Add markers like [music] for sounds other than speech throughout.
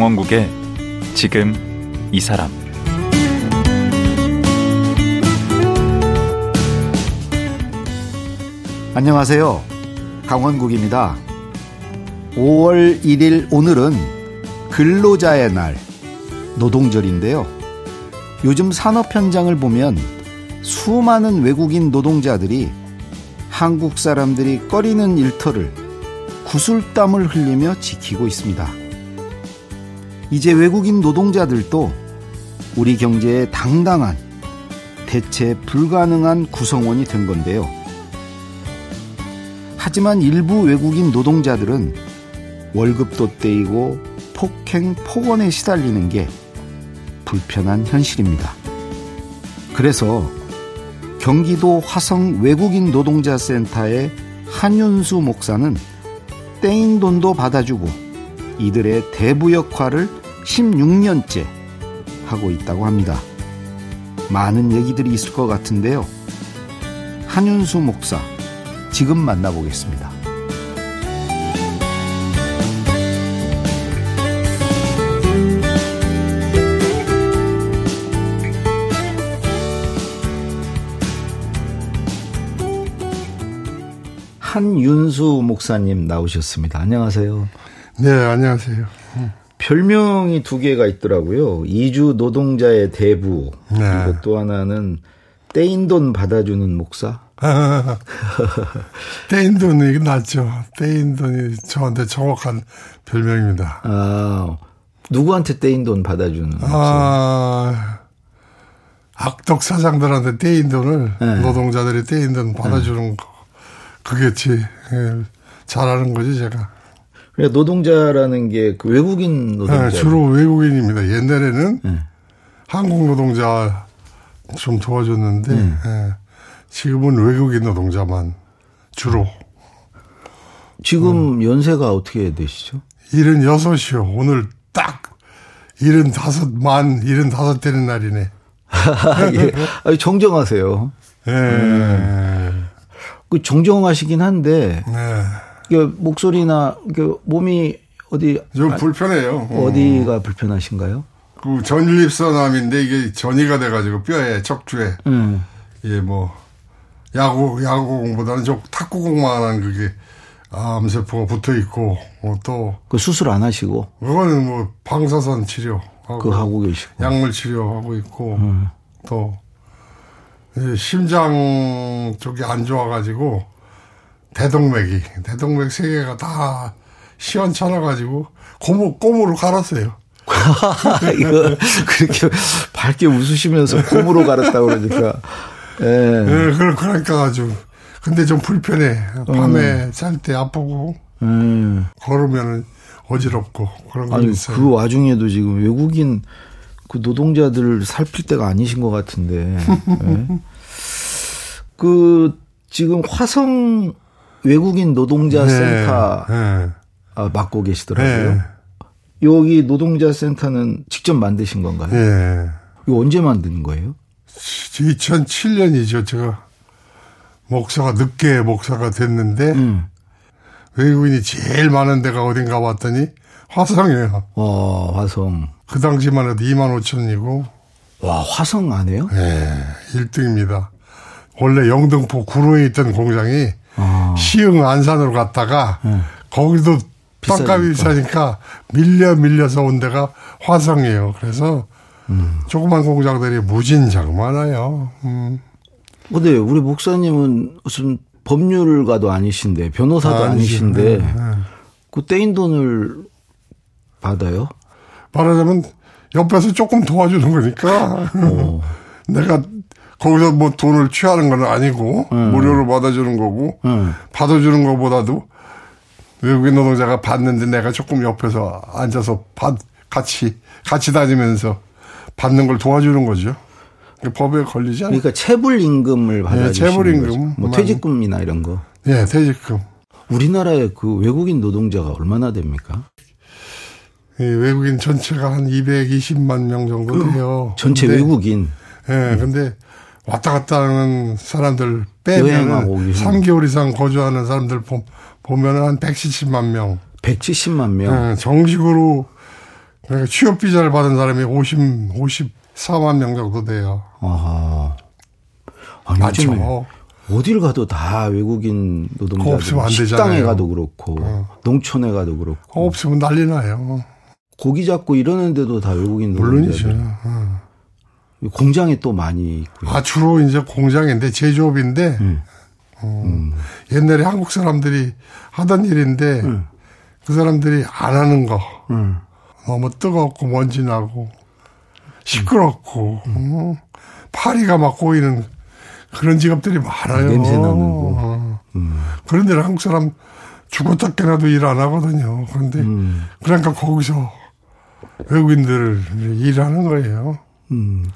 강원국의 지금 이 사람 안녕하세요. 강원국입니다. 5월 1일 오늘은 근로자의 날, 노동절인데요. 요즘 산업 현장을 보면 수많은 외국인 노동자들이 한국 사람들이 꺼리는 일터를 구슬땀을 흘리며 지키고 있습니다. 이제 외국인 노동자들도 우리 경제의 당당한 대체 불가능한 구성원이 된 건데요. 하지만 일부 외국인 노동자들은 월급도 떼이고 폭행, 폭언에 시달리는 게 불편한 현실입니다. 그래서 경기도 화성 외국인 노동자 센터의 한윤수 목사는 떼인 돈도 받아주고 이들의 대부 역할을 16년째 하고 있다고 합니다. 많은 얘기들이 있을 것 같은데요. 한윤수 목사, 지금 만나보겠습니다. 한윤수 목사님 나오셨습니다. 안녕하세요. 네, 안녕하세요. 별명이 두 개가 있더라고요. 이주 노동자의 대부. 네. 그리고 또 하나는 떼인 돈 받아주는 목사. [laughs] 떼인 돈이 낫죠. 떼인 돈이 저한테 정확한 별명입니다. 아, 누구한테 떼인 돈 받아주는 목사? 아, 악덕 사장들한테 떼인 돈을 네. 노동자들이 떼인 돈 받아주는 거. 그게 제, 예, 잘하는 거지, 제가. 그러니까 노동자라는 게 그 외국인 노동자. 예, 주로 외국인입니다. 옛날에는 네. 한국 노동자 좀 도와줬는데, 네. 예, 지금은 외국인 노동자만 주로. 지금 연세가 어떻게 되시죠? 76이요. 오늘 딱 75 만 75 되는 날이네. [laughs] 예. 아니, 정정하세요. 예. 그 정정하시긴 한데 네. 그 목소리나 그 몸이 어디 좀 불편해요. 어. 어디가 불편하신가요? 그 전립선암인데 이게 전이가 돼가지고 뼈에 척추에 음. 예 뭐 야구 야구공보다는 좀 탁구공만한 그게 암세포가 붙어 있고 어, 또그 수술 안 하시고 그거는 뭐 방사선 치료 그거 하고 계시고. 약물 치료하고 있고 또 예, 심장 쪽이 안 좋아가지고 대동맥이 대동맥 세 개가 다 시원찮아가지고 고무 고무로 갈았어요. [laughs] 이거 그렇게 밝게 웃으시면서 곰으로 갈았다 그러니까. 예. 예, 그러- 그러니까 아주 근데 좀 불편해. 밤에 잘때 아프고 음. 걸으면은 어지럽고 그런 거 있어요. 그 와중에도 지금 외국인 그 노동자들을 살필 때가 아니신 것 같은데. 예. [laughs] 그 지금 화성 외국인 노동자 센터 네. 아, 맡고 계시더라고요. 네. 여기 노동자 센터는 직접 만드신 건가요? 예. 이거 언제 만드는 거예요? 2007년이죠. 제가 목사가 늦게 목사가 됐는데 음. 외국인이 제일 많은 데가 어딘가 봤더니 화성이에요. 와, 화성. 그 당시만 해도 2만 5천이고 와, 화성 안 해요? 예, 1등입니다. 원래 영등포 구로에 있던 공장이 아. 시흥 안산으로 갔다가 거기도 땅값이 네. 비싸니까. 밀려 밀려서 온 데가 화성이에요. 그래서 음. 조그만 공장들이 무진장 많아요. 음. 근데 우리 목사님은 무슨 법률가도 아니신데 변호사도 아니죠. 아니신데 네, 네. 그 떼인 돈을 받아요? 말하자면 옆에서 조금 도와주는 거니까 어. [laughs] 내가 거기서 뭐 돈을 취하는 건 아니고 무료로 받아주는 거고 응. 받아주는 것보다도 외국인 노동자가 받는데 내가 조금 옆에서 앉아서 받, 같이 같이 다니면서 받는 걸 도와주는 거죠. 그 법에 걸리지 않아요. 그러니까 체불 임금을 받아주시는 체불 임금. 뭐. 퇴직금이나 이런 거. 예, 퇴직금. 우리나라에 그 외국인 노동자가 얼마나 됩니까? 이 외국인 전체가 한 220만 명 정도 돼요. 전체 근데, 외국인. 예, 근데 왔다 갔다 하는 사람들 빼면 계신 3개월 이상 거주하는 사람들 보, 보면 한 170만 명. 170만 명. 예, 정식으로 그러니까 취업 비자를 받은 사람이 50, 54만 명 정도 돼요. 아하. 아니, 맞죠. 어딜 가도 다 외국인 노동자들 없으면 안 식당에 되잖아요. 가도 그렇고 농촌에 가도 그렇고 없으면 난리 나요. 고기 잡고 이러는데도 다 외국인 물론이죠. 노동자들 어. 공장에 또 많이 있고요. 아, 주로 이제 공장인데 제조업인데 음. 어, 옛날에 한국 사람들이 하던 일인데 음. 그 사람들이 안 하는 거 음. 너무 뜨겁고 먼지 나고 시끄럽고 어, 파리가 막 고이는 그런 직업들이 많아요. 냄새 나는 거. 어. 그런 데는 한국 사람 죽었다 깨나도 일 안 하거든요. 그런데 음. 그러니까 거기서 외국인들 일하는 거예요. 음.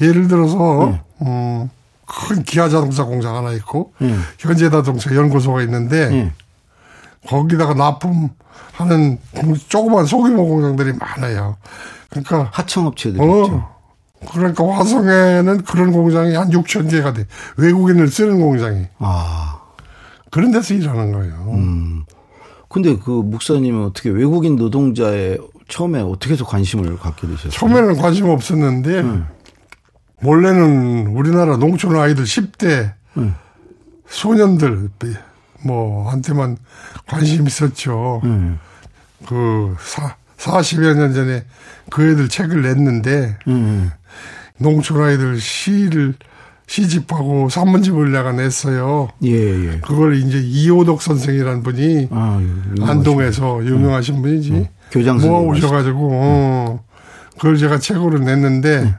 예를 들어서 음, 큰 기아 자동차 공장 하나 있고 음. 현대자동차 연구소가 있는데 예. 거기다가 납품하는 공- 조그만 소규모 공장들이 많아요. 그러니까 하청업체들 있죠. 어 그러니까 화성에는 그런 공장이 한 6천 개가 돼 외국인을 쓰는 공장이 아. 그런 데서 일하는 거예요. 음. 근데 그 목사님은 어떻게 외국인 노동자에 처음에 어떻게 해서 관심을 갖게 되셨어요? 처음에는 관심 없었는데 원래는 우리나라 농촌 아이들 10대 음. 소년들 뭐 한테만 관심 있었죠. 음. 그 사, 40여 년 전에 그 애들 책을 냈는데 음. 농촌 아이들 시를 시집하고 산문집을 내가 냈어요. 예, 예. 그걸 이제 이호덕 선생이라는 분이 아, 유명하시네. 안동에서 유명하신 분이지 교장 모아 선생님 오셔가지고 어, 그걸 제가 책으로 냈는데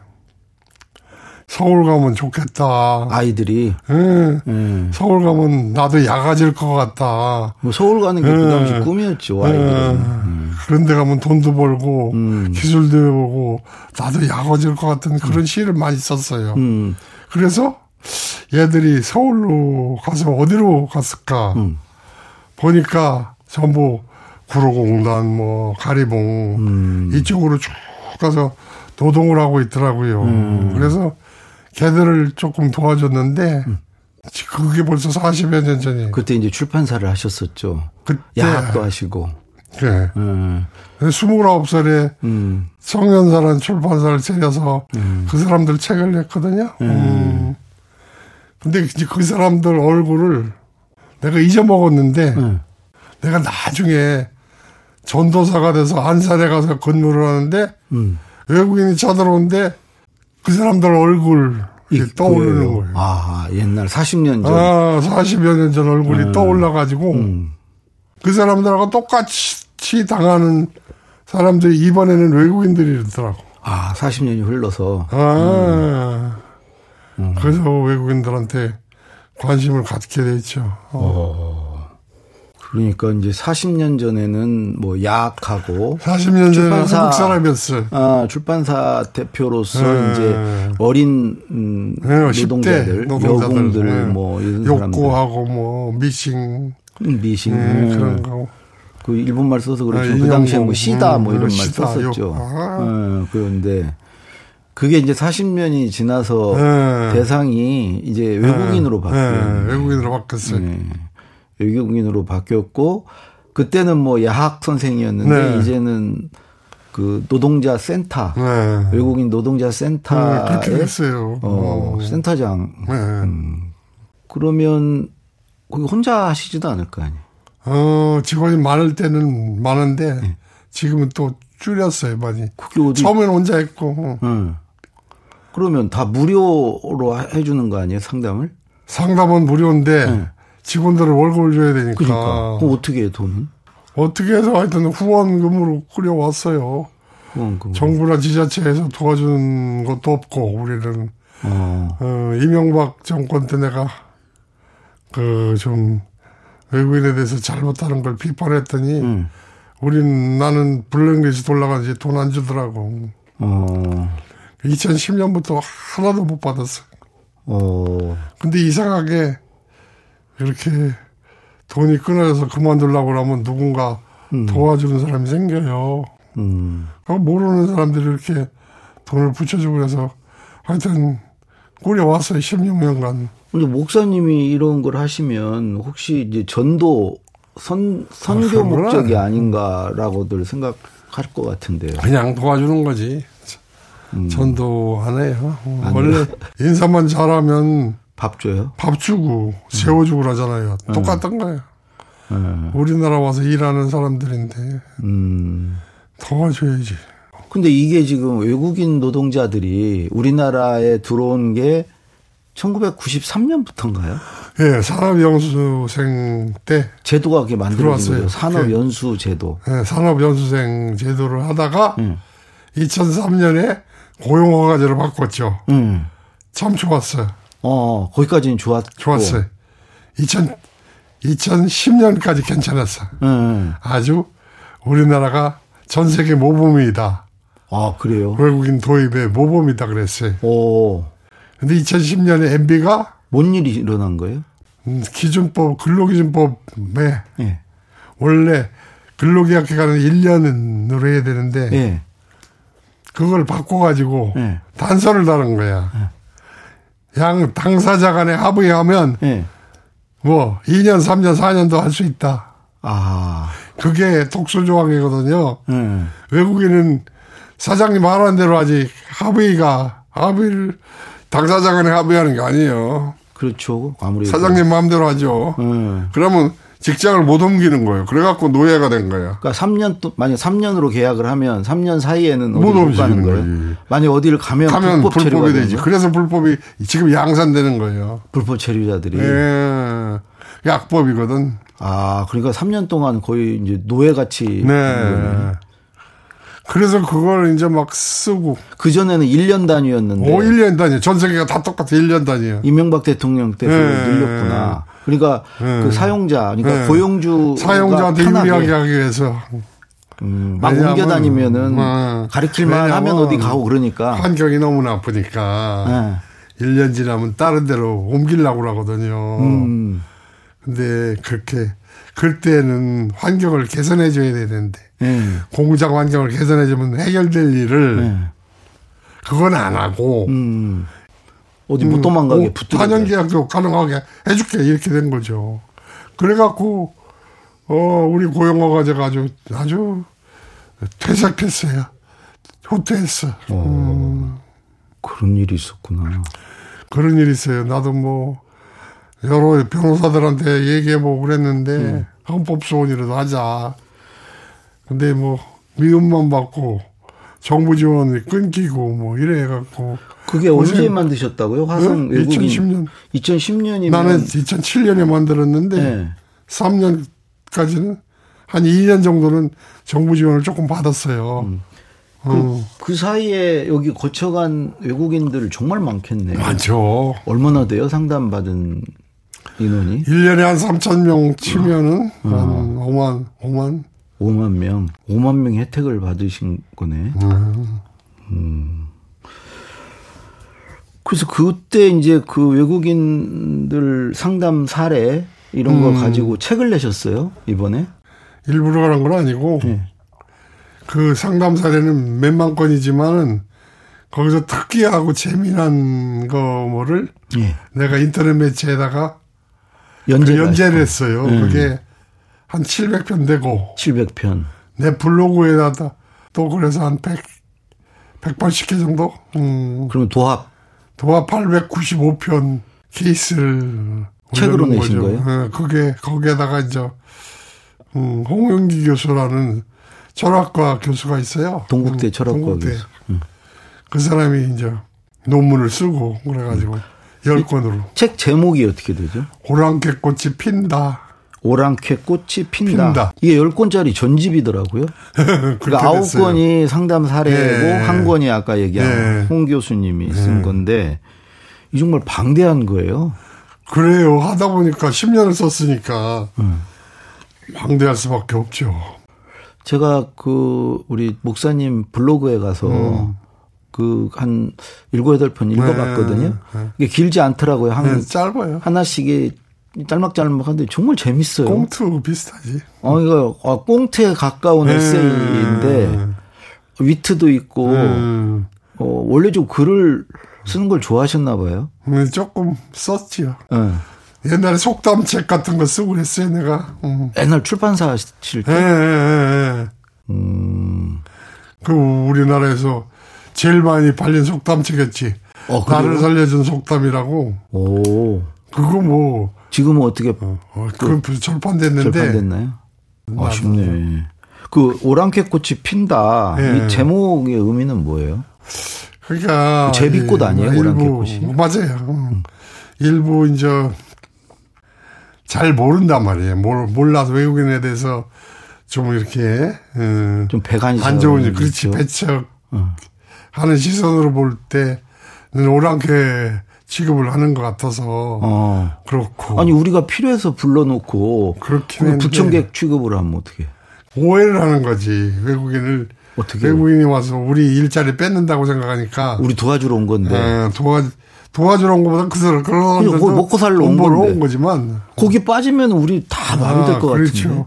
서울 가면 좋겠다. 아이들이 응. 예. 서울 가면 나도 야가질 것 같다. 뭐 서울 가는 게그 예. 당시 꿈이었죠, 아이들은. 음. 그런 데 가면 돈도 벌고 음. 기술도 배우고 나도 야가질 것 같은 그런 시를 많이 썼어요. 음. 그래서 얘들이 서울로 가서 어디로 갔을까 음. 보니까 전부 구로공단 뭐 가리봉 음. 이쪽으로 쭉 가서 노동을 하고 있더라고요. 음. 그래서 걔들을 조금 도와줬는데 음. 그게 벌써 40여 년 전이에요. 그때 이제 출판사를 하셨었죠. 그때 야학도 하시고. 네. 음. 29살에 음. 청년사라는 출판사를 차려서 그 사람들 책을 냈거든요. 음. 근데 이제 그 사람들 얼굴을 내가 잊어먹었는데 음. 내가 나중에 전도사가 돼서 안산에 가서 근무를 하는데 음. 외국인이 쳐들어오는데 그 사람들 얼굴 이 떠오르는. 거예요. 아, 옛날 40년 전. 아, 40여 년 전 얼굴이 떠올라가지고 음. 그 사람들하고 똑같이 당하는 사람들이 이번에는 외국인들이더라고. 아, 40년이 흘러서. 아, 음. 그래서 외국인들한테 관심을 갖게 돼 있죠. 어. 그러니까 이제 40년 전에는 뭐 야학하고 40년 전에 출판사- 한국 사람이었어요. 아, 출판사 대표로서 네. 이제 어린 음, 네, 10대 노동자들, 노동자들, 여공들 네. 뭐 이런 사람들 욕구하고 뭐 미싱 미싱 네, 음, 그런 거. 그 일본 말 써서 그렇죠. 아, 그 당시에 뭐 인형공, 시다 음, 뭐 이런 말 시다, 썼었죠. 욕. 아. 어, 그런데 그게 이제 40년이 지나서 네. 대상이 이제 외국인으로 네, 바뀌어요. 외국인으로 바뀌었어요. 네. 외국인으로 바뀌었고 그때는 뭐 야학 선생이었는데 네. 이제는 그 노동자 센터 네. 외국인 노동자 네, 센터의 그렇게 됐어요. 어, 어. 센터장 네. 그러면 거기 혼자 하시지도 않을 거 아니에요. 어, 직원이 많을 때는 많은데 네. 지금은 또 줄였어요, 많이. 처음에는 혼자 했고 어. 응. 그러면 다 무료로 해주는 거 아니에요 상담을? 상담은 무료인데 네. 직원들은 월급을 줘야 되니까 그러니까 그럼 어떻게 해 돈은? 어떻게 해서 하여튼 후원금으로 꾸려왔어요. 그 정부나 지자체에서 도와주는 것도 없고 우리는 어. 어, 이명박 정권 때 내가 그 좀 외국인에 대해서 잘못하는 걸 비판했더니 응. 우린 나는 블랙리스트 올라가지 돈 안 주더라고. 어. 2010년부터 하나도 못 받았어. 어. 근데 이상하게 이렇게 돈이 끊어져서 그만두려고 그러면 누군가 도와주는 사람이 생겨요. 음. 그 모르는 사람들이 이렇게 돈을 붙여주고 그래서 하여튼 꾸려왔어요. 16년간. 근데 목사님이 이런 걸 하시면 혹시 이제 전도 선 선교 아, 목적이. 아닌가라고들 생각 것 같은데요. 그냥 도와주는 거지. 음. 전도 안 해요. 원래 인사만 잘하면 밥 줘요? 밥 주고 세워주고 그러잖아요. 똑같은 거예요. 예. 우리나라 와서 일하는 사람들인데 음. 도와줘야지. 근데 이게 지금 외국인 노동자들이 우리나라에 들어온 게 1993년부터인가요? 예, 산업연수생 때 제도가 그게 만들어진. 거죠. 산업연수 제도. 예, 산업연수생 제도를 하다가 음. 2003년에 고용허가제를 바꿨죠. 음. 참 좋았어요. 어, 거기까지는 좋았고. 좋았어요. 2000, 2010년까지 괜찮았어. 음. 아주 우리나라가 전 세계 모범이다. 아, 그래요? 외국인 도입의 모범이다 그랬어요. 오. 근데 2010년에 MB가 뭔 일이 일어난 거예요? 기준법, 근로기준법에 예. 원래 근로계약 기간은 1년으로 해야 되는데 예. 그걸 바꿔가지고 예. 단서를 다른 거야. 양 당사자 간에 합의하면 예. 뭐 2년, 3년, 4년도 할 수 있다. 아. 그게 독소 조항이거든요. 예. 외국인은 사장님 말하는 대로 하지 합의가 합의를 당사자 간에 합의하는 게 아니에요. 그렇죠. 아무래도. 사장님 마음대로 하죠. 예. 그러면 직장을 못 옮기는 거예요. 그래갖고 노예가 된 거야. 그러니까 3년 또 만약 3년으로 계약을 하면 3년 사이에는 못 옮기는 거예요. 만약 어디를 가면, 가면 불법 불법 이 되는 되지. 거예요? 그래서 불법이 지금 양산되는 거예요. 불법 체류자들이. 예. 약법이거든. 아, 그러니까 3년 동안 거의 이제 노예 같이 네. 그래서 그걸 이제 막 쓰고. 그 전에는 1년 단위였는데 오, 1년 단위. 전 세계가 다 똑같아. 1년 단위야. 이명박 대통령 때 네. 늘렸구나. 그러니까 네. 그 사용자, 그러니까 네. 고용주 사용자한테 유리하게 하기 위해서. 음, 막 왜냐하면, 옮겨 다니면은 음, 가르칠만 하면 어디 가고 그러니까. 환경이 너무 나쁘니까. 네. 1년 지나면 다른 데로 옮기려고 그러거든요. 음. 근데 그렇게 그때는 환경을 개선해 줘야 되는데 네. 공장 환경을 개선해 주면 해결될 일을 네. 그건 안 하고 음. 어디 못 도망가게 붙들어. 4년 계약도 가능하게 해줄게 이렇게 된 거죠. 그래갖고 어 우리 고용어가 제가 아주 아주 퇴색했어요. 후퇴했어. 음, 그런 일이 있었구나. 그런 일이 있어요. 나도 뭐 여러 변호사들한테 얘기해보고 그랬는데 음. 헌법소원이라도 하자. 근데 뭐 미움만 받고 정부 지원이 끊기고 뭐 이래갖고 그게 언제 만드셨다고요? 화성 네? 외국인 2010년. 2010년이면 나는 2007년에 만들었는데 네. 3년까지는 한 2년 정도는 정부 지원을 조금 받았어요. 음. 어, 그 사이에 여기 거쳐간 외국인들 정말 많겠네. 많죠. 얼마나 돼요? 상담받은 인원이? 1년에 한 3천 명 치면은 어. 한 5만, 5만. 5만 명. 5만 명 혜택을 받으신 거네. 음. 그래서 그때 이제 그 외국인들 상담 사례 이런 거 음. 가지고 책을 내셨어요? 이번에? 일부러 가는 건 아니고 네. 그 상담 사례는 몇만 건이지만은 거기서 특이하고 재미난 거를 예. 내가 인터넷 매체에다가 그 연재가 연재를 했어요. 음. 그게 한 700편 되고 700편. 내 블로그에다가 또 그래서 한 100, 180개 정도? 음, 그러면 도합 도합 895편 케이스를 책으로 내신 거죠. 거예요? 예, 그게, 거기에다가 이제, 음, 홍영기 교수라는 철학과 교수가 있어요. 동국대 음, 철학과 동국대. 교수. 음. 그 사람이 이제 논문을 쓰고 그래가지고 열 권으로 책 제목이 어떻게 되죠? 오랑캐꽃이 핀다. 오랑캐 꽃이 핀다. 핀다. 이게 10권짜리 전집이더라고요. [laughs] 그러니까 아홉 됐어요. 권이 상담 사례고 예. 한 권이 아까 얘기한 예. 홍 교수님이 쓴 건데 이 정말 방대한 거예요. 그래요. 하다 보니까 10년을 썼으니까 음. 방대할 수밖에 없죠. 제가 그 우리 목사님 블로그에 가서 음. 그한 일곱 여덟 편 읽어봤거든요. 네. 이게 길지 않더라고요. 한 네, 짧아요. 하나씩이 짤막짤막한데 정말 재밌어요. 꽁트 비슷하지. 어 이거 어, 꽁트에 가까운 네. 에세이인데 위트도 있고 음, 어, 원래 좀 글을 쓰는 걸 좋아하셨나 봐요. 음, 조금 썼지요. 예. 옛날에 속담책 같은 거 쓰고 그랬어요, 내가. 음. 옛날 출판사 하실 예, 때 예, 예, 예. 음, 그 우리나라에서 제일 많이 팔린 속담치겠지. 어? 나를 살려준 속담이라고. 오. 그거 뭐, 지금은 어떻게 어, 그건 절판됐는데. 절판됐나요? 아쉽네. 그 오랑캐 꽃이 핀다. 예. 이 제목의 의미는 뭐예요? 그러니까. 그 제비꽃 이 아니에요? 일부- 오랑캐꽃이? 맞아요. 음. 일부 이제 잘 모른단 말이에요. 몰, 몰라서 외국인에 대해서 좀 이렇게, 음, 좀 배관이 안 좋은, 그렇지. 배척 어. 하는 시선으로 볼 때는 오랑캐 취급을 하는 것 같아서 어. 그렇고. 아니 우리가 필요해서 불러놓고 그렇긴. 부청객 취급을 하면 어떻게? 오해를 하는 거지. 외국인을 어떻게? 외국인이 와서 우리 일자리 뺏는다고 생각하니까 우리 도와주러 온 건데 예, 도와 도와주러 온 것보다 그 사람 그런 먹고 살러 온 건데. 온 거지만 거기 빠지면 우리 다 마비 될것 그렇죠. 같은데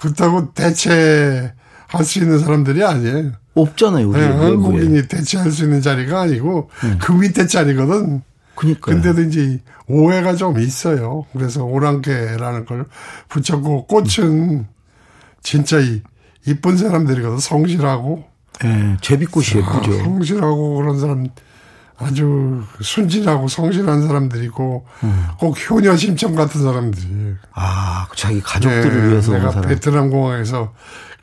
그렇다고 대체 할 수 있는 사람들이 아니에요. 없잖아요 우리 예, 외국에. 한국인이 대체할 수 있는 자리가 아니고 그 밑에 자리거든. 그니까. 근데도 이제 오해가 좀 있어요. 그래서 오랑캐라는 걸 붙였고 꽃은 진짜 이 이쁜 사람들이거든. 성실하고 예, 제비꽃이 예쁘죠. 성실하고 그런 사람 아주 순진하고 성실한 사람들이고 음. 꼭 효녀 심청 같은 사람들이. 아, 자기 가족들을 네, 위해서 온 내가 사람. 베트남 공항에서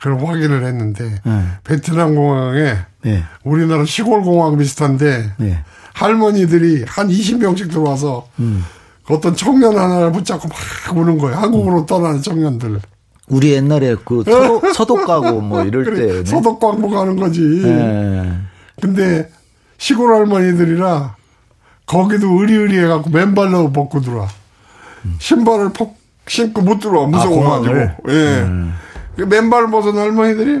그걸 확인을 했는데 네. 베트남 공항에 네, 우리나라 시골 공항 비슷한데 네. 할머니들이 한 20명씩 들어와서 음. 어떤 청년 하나를 붙잡고 막 우는 거예요. 한국으로 떠나는 청년들. 우리 옛날에 그 서독, 서독 가고 뭐 이럴 그래, 때. 소독 광고 가는 거지. 예. 근데 시골 할머니들이라 거기도 의리의리해 갖고 맨발로 벗고 들어와. 신발을 폭 신고 못 들어와 무서워가지고. 공항을? 예. 그 맨발 벗은 할머니들이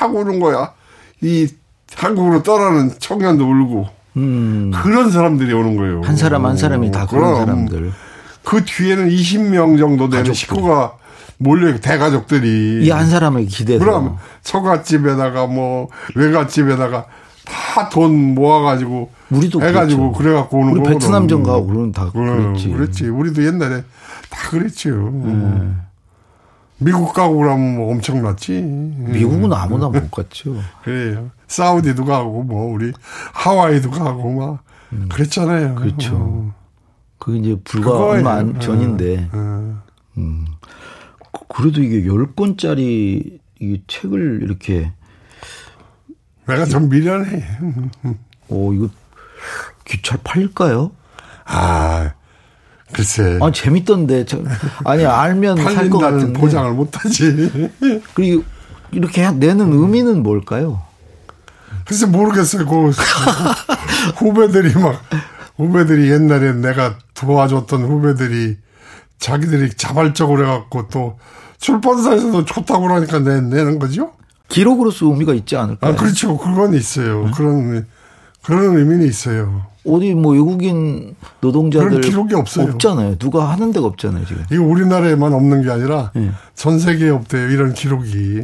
막 우는 거야. 이 한국으로 떠나는 청년도 울고 음. 그런 사람들이 오는 거예요. 한 사람 한 사람이 다 그런. 사람들. 그 뒤에는 20명 정도 되는 가족들. 식구가 몰려 대가족들이 이 한 사람에게 기대서. 그럼 처갓집에다가 뭐 외갓집에다가 다 돈 모아가지고 우리도 해가지고 그랬죠. 그래갖고 오는 우리. 베트남전 가고 그런 다 그랬지. 그랬지. 우리도 옛날에 다 그랬죠. 네. 미국 가고 그러면 뭐 엄청났지. 미국은 아무나 못 갔죠. 그래요. 사우디도 가고 뭐 우리 하와이도 가고 막 그랬잖아요. 음. 그렇죠. 어. 그게 이제 불과 그거예요. 얼마 안 전인데. 어. 그- 그래도 이게 열 권짜리 이 책을 이렇게 내가 좀 미련해. 오 이거 잘 팔릴까요? 아, 글쎄. 아 재밌던데 저, 아니 알면 살 것 같은데 보장을 못하지. 그리고 이렇게 내는 의미는 뭘까요? 글쎄 모르겠어요. 그 [laughs] 후배들이 막 후배들이 옛날에 내가 도와줬던 후배들이 자기들이 자발적으로 해갖고 또 출판사에서도 좋다고 그러니까 내, 내는 거죠. 기록으로서 의미가 있지 않을까요? 아 그렇죠. 그건 있어요. 네. 그런 그런 의미는 있어요. 어디 뭐 외국인 노동자들 그런 기록이 없어요. 없잖아요. 누가 하는 데가 없잖아요 지금. 이거 우리나라에만 없는 게 아니라 예. 전 세계에 없대요. 이런 기록이.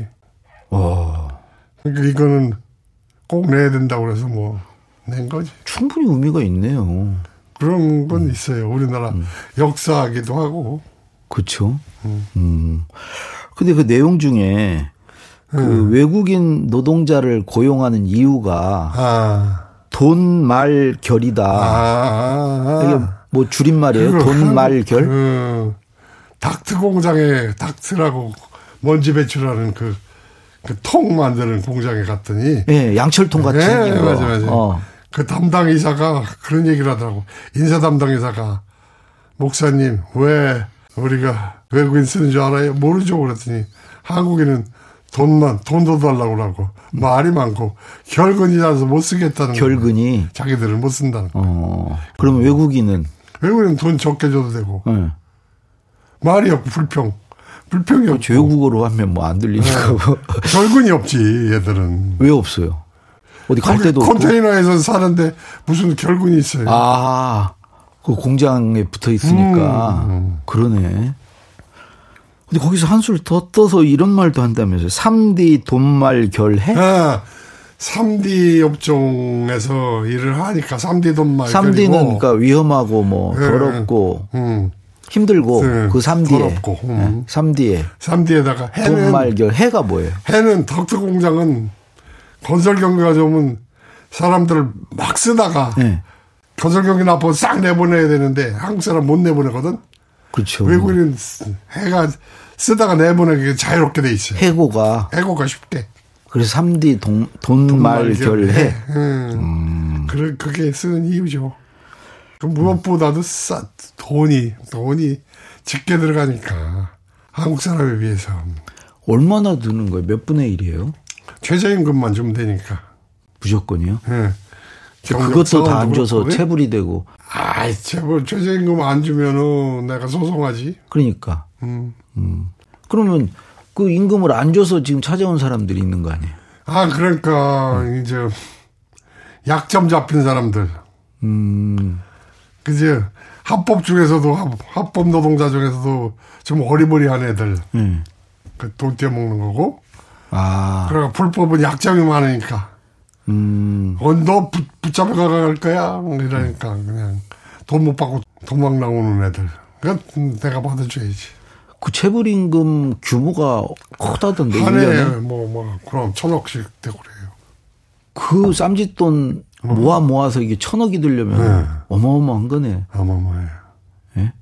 와 그러니까 이거는 꼭 내야 된다고 그래서 뭐 낸 거지. 충분히 의미가 있네요. 그런 건 있어요. 우리나라 역사기도 하고. 그렇죠. 음. 근데 그 내용 중에 그 외국인 노동자를 고용하는 이유가 아, 돈말 아, 결이다. 아, 이게 아. 뭐 줄임말이에요. 그거 돈 한- 말 결. 그 닥트 공장에 닥트라고 먼지 배출하는 그, 그 통 만드는 공장에 갔더니 예, 양철통 같이 예, 거. 맞아, 맞아. 어. 그 담당 이사가 그런 얘기를 하더라고. 인사 담당 이사가 목사님 왜 우리가 외국인 쓰는 줄 알아요? 모르죠 그랬더니 한국인은 돈만 돈도 달라고 그러고 말이 많고 결근이라서 못 쓰겠다는. 결근이. 자기들은 못 쓴다는 거. 어. 그러면 외국인은 외국인은 돈 적게 줘도 되고 예. 말이 없고 불평 불평이 없고. 외국어로 하면 뭐 안 들리니까 뭐. 결근이 없지 얘들은. 왜 없어요? 어디 갈 때도 없고. 컨테이너에서 사는데 무슨 결근이 있어요. 아, 그 공장에 붙어 있으니까. 음, 그러네. 근데 거기서 한술 더 떠서 이런 말도 한다면서요. 3D 돈말 결해? 아, 3D 업종에서 일을 하니까 3D 돈말 3D는 그러니까 위험하고 뭐 예, 더럽고 음, 힘들고 네, 그 3D에. 더럽고, 음. 3D에 3D에다가 해는 돈말 결 해가 뭐예요? 해는 덕트 공장은 건설 경기가 좋으면 사람들을 막 쓰다가 네. 건설 경기 나쁘고 싹 내보내야 되는데 한국 사람 못 내보내거든. 그렇죠. 외국인은 해가 쓰다가 내보내기 자유롭게 돼 있어요. 해고가 해고가 쉽게. 그래서 3D 돈, 돈말결해. 음. 그 그게 쓰는 이유죠. 그 무엇보다도 싸, 돈이, 돈이 적게 들어가니까. 한국 사람에 비해서. 얼마나 드는 거예요? 몇 분의 1이에요? 최저임금만 주면 되니까. 무조건이요? 예. 그것도 다 안 줘서. 체불이 되고. 아이, 제발 최저임금 안 주면은 내가 소송하지. 그러니까. 음. 그러면 그 임금을 안 줘서 지금 찾아온 사람들이 있는 거 아니에요? 아, 그러니까, 이제, 약점 잡힌 사람들. 음, 그죠? 합법 중에서도, 합- 합법 노동자 중에서도 좀 어리버리한 애들. 예. 그돈 떼먹는 거고. 아, 그러니까 불법은 약점이 많으니까. 음, 어, 너 붙, 붙잡혀 가 갈 거야? 이러니까 그냥 돈 못 받고 도망 나오는 애들. 그러니까 내가 받아줘야지. 그 체불임금 규모가 크다던데, 한 1년에. 해에 뭐, 뭐, 그럼 천억씩 되고 그래요. 그 쌈짓돈 모아 모아서 이게 천억이 들려면 네. 어마어마한 거네. 어마어마해. 예?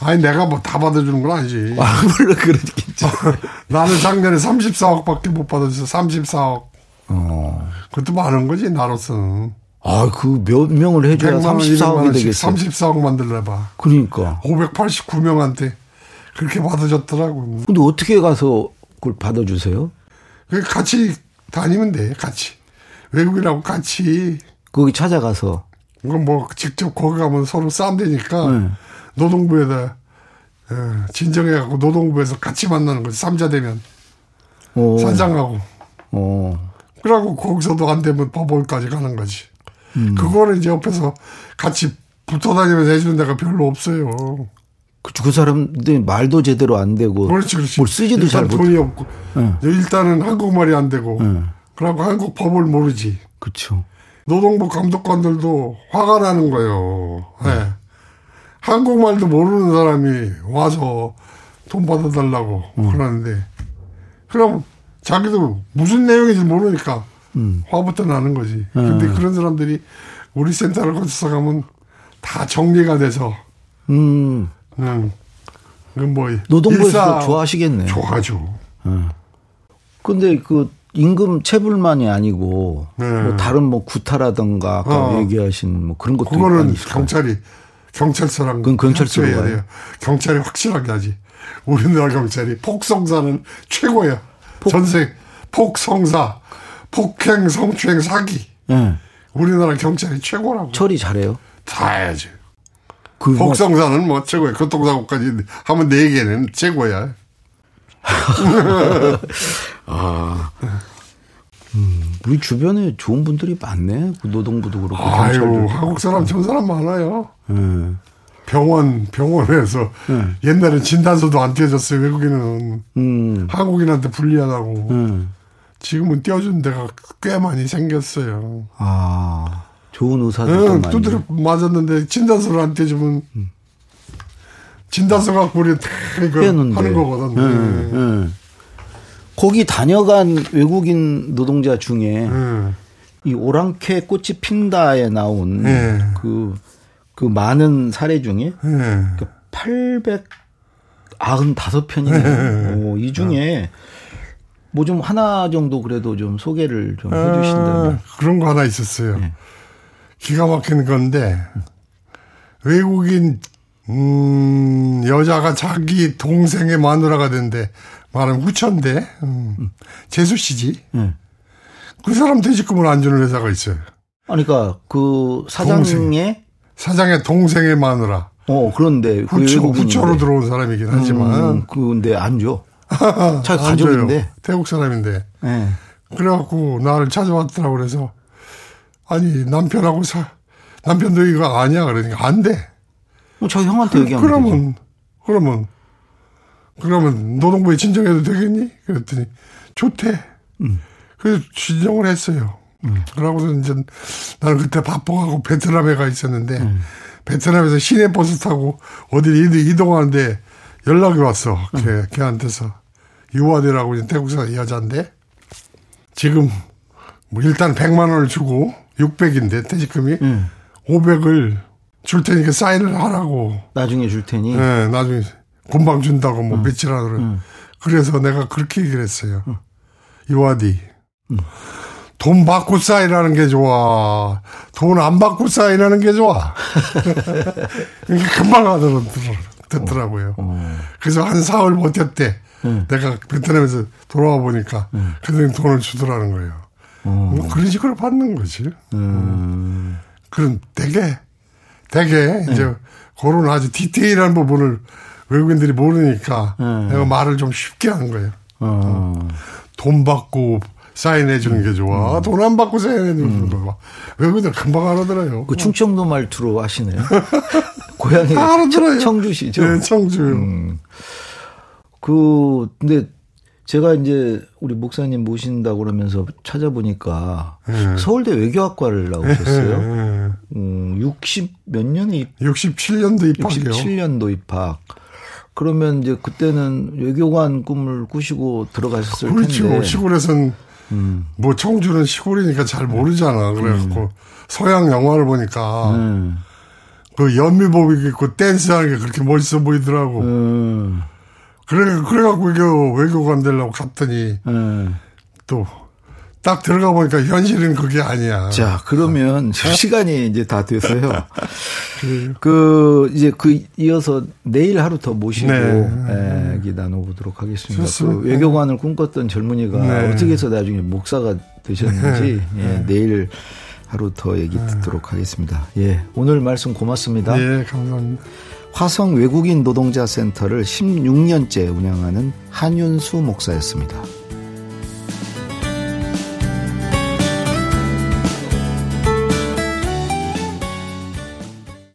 아니, 내가 뭐 다 받아주는 건 아니지. [laughs] 아, 물론 그렇겠죠. [laughs] 나는 작년에 34억밖에 못 받았어. 34억. 어. 그것도 많은 거지, 나로서는. 아, 그 몇 명을 해줘야 100만 원, 200만 34억이 원씩 되겠어. 34억 만들래봐. 그러니까. 589명한테 그렇게 받아줬더라고. 근데 어떻게 가서 그걸 받아주세요? 그 같이 다니면 돼, 같이. 외국인하고 같이. 거기 찾아가서. 이건 뭐 직접 거기 가면 서로 싸움되니까 네. 노동부에다 어, 진정해갖고 노동부에서 같이 만나는 거지. 삼자 되면 어. 산장하고. 어. 그러고 거기서도 안 되면 법원까지 가는 거지. 음. 그거는 이제 옆에서 같이 붙어 다니면서 해주는 데가 별로 없어요. 그, 그 사람들 말도 제대로 안 되고. 그렇지, 그렇지. 뭘 쓰지도 잘 못. 돈이 없고. 네. 일단은 한국말이 안 되고. 네. 그러고 한국 법을 모르지. 그쵸. 노동부 감독관들도 화가 나는 거예요. 음. 네. 한국말도 모르는 사람이 와서 돈 받아달라고 음. 그러는데, 그럼 자기도 무슨 내용인지 모르니까 음. 화부터 나는 거지. 근데 그런 사람들이 우리 센터를 거쳐서 가면 다 정리가 돼서, 음. 음, 그뭐 노동부에서 좋아하시겠네. 좋아하죠. 근데 그 임금 체불만이 아니고 네. 뭐 다른 뭐 구타라든가 아까 어. 얘기하신 뭐 그런 것도 그거는. 경찰이 경찰서랑 그건 경찰서로 가요? 돼요. 경찰이 확실하게 하지. 우리나라 경찰이 폭성사는 최고야. 전세 폭성사, 폭행, 성추행, 사기. 예. 우리나라 경찰이 최고라고. 처리 잘해요. 다 해야지. 그 뭐, 폭성사는 뭐 최고야. 교통사고까지 하면 네 개는 최고야. [laughs] 우리 주변에 좋은 분들이 많네. 그 노동부도 그렇고 아유. 한국 사람 전 사람 많아요. 예. 병원, 병원에서 옛날엔 진단서도 안 떼어줬어요, 외국인은. 음. 한국인한테 불리하다고. 음. 지금은 떼어준 데가 꽤 많이 생겼어요. 아. 좋은 의사들도 응. 두드려 맞았는데 진단서를 안 떼주면 진단서 갖고 우리 다 이거 했는데. 하는 거거든. 예, 응. 예. 거기 다녀간 외국인 노동자 중에 응. 이 오랑캐 꽃이 핀다에 나온 예. 그, 그 많은 사례 중에 예. 895편이네요. 오, 이 중에 뭐 좀 하나 정도 그래도 좀 소개를 좀 해주신다면. 아, 그런 거 하나 있었어요. 예. 기가 막힌 건데 외국인 음, 여자가 자기 동생의 마누라가 된대. 말하면 후천대. 음, 재수 씨지. 예. 그 사람 퇴직금을 안 주는 회사가 있어요. 아니, 그러니까 그 사장의 사장의 동생의 마누라. 어 그런데 그 후초, 외국인인데. 후초로 들어온 사람이긴 하지만. 음, 근데 안 줘. 안 가족인데. 태국 사람인데. 예. 그래갖고 나를 찾아왔더라고 그래서 아니 남편하고 사 남편도 이거 아니야 그러니까 안 돼. 뭐 자기 형한테 얘기하면 되죠. 그러면 그러면 그러면 노동부에 진정해도 되겠니? 그랬더니 좋대. 음. 그래서 진정을 했어요. 그러고서 이제 나는 그때 바빠가고 베트남에 가 있었는데 음. 베트남에서 시내 버스 타고 어디를 이동- 이동하는데 연락이 왔어. 음. 걔 걔한테서 유아대라고 태국 사 여자인데 지금 뭐 일단 100만 원을 주고 600인데 퇴직금이 500을 줄 테니까 사인을 하라고. 나중에 줄 테니. 네, 나중에 금방 준다고 뭐 며칠 하더라고. 그래서 내가 그렇게 얘기를 했어요. 이와디. 돈 받고 사인하는 게 좋아. 돈 안 받고 사인하는 게 좋아. [laughs] [laughs] 이게 금방 하더라, 듣더라고요. 그래서 한 사흘 버텼대. 내가 베트남에서 돌아와 보니까 그들이 돈을 주더라는 거예요. 뭐 그런 식으로 받는 거지. 음. 그럼 되게, 되게 이제 그런 아주 디테일한 부분을 외국인들이 모르니까 내가 말을 좀 쉽게 한 거예요. 어. 돈 받고 사인해 주는 게 좋아. 돈안 받고 사인해 주는 거 봐. 외국인들 금방 알아들어요. 그 충청도 말투로 하시네요. [laughs] 고향이 다 알아들어요. 청- 청주시죠. 네, 청주. 음. 그 근데 제가 이제 우리 목사님 모신다고 그러면서 찾아보니까 네. 서울대 외교학과를 나오셨어요. 예. 음, 60 몇 년에 입, 67년도 입학이요. 67년도 입학. 그러면 이제 그때는 외교관 꿈을 꾸시고 들어가셨을 그렇죠. 텐데. 시골에선 음. 뭐 청주는 시골이니까 잘 모르잖아. 그래갖고 서양 영화를 보니까 음. 그 연미복 입고 댄스하는 게 그렇게 멋있어 보이더라고. 음. 그래 그래갖고 외교 외교관 되려고 갔더니 음. 또딱 들어가 보니까 현실은 그게 아니야. 자, 그러면 네. 시간이 이제 다 돼서요. [laughs] 그 이제 그 이어서 내일 하루 더 모시고 네. 얘기 나눠보도록 하겠습니다. 좋습니다. 그 외교관을 꿈꿨던 젊은이가 네. 어떻게 해서 나중에 목사가 되셨는지 예, 내일 하루 더 얘기 네. 듣도록 하겠습니다. 예, 오늘 말씀 고맙습니다. 예, 감사합니다. 화성 외국인 노동자 센터를 16년째 운영하는 한윤수 목사였습니다.